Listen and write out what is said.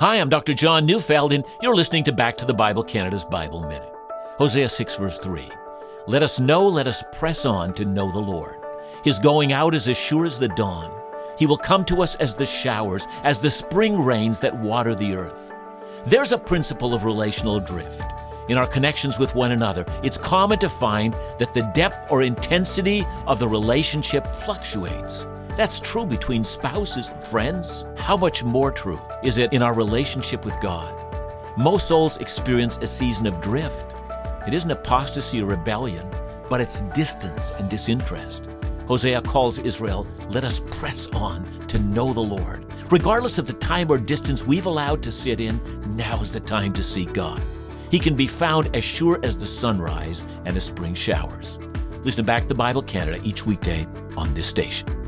Hi, I'm Dr. John Neufeld, and you're listening to Back to the Bible Canada's Bible Minute. Hosea 6, verse 3. Let us know, let us press on to know the Lord. His going out is as sure as the dawn. He will come to us as the showers, as the spring rains that water the earth. There's a principle of relational drift. In our connections with one another, it's common to find that the depth or intensity of the relationship fluctuates. That's true between spouses friends. How much more true is it in our relationship with God? Most souls experience a season of drift. It isn't apostasy or rebellion, but it's distance and disinterest. Hosea calls Israel, let us press on to know the Lord. Regardless of the time or distance we've allowed to sit in, now's the time to seek God. He can be found as sure as the sunrise and the spring showers. Listen Back to Bible Canada each weekday on this station.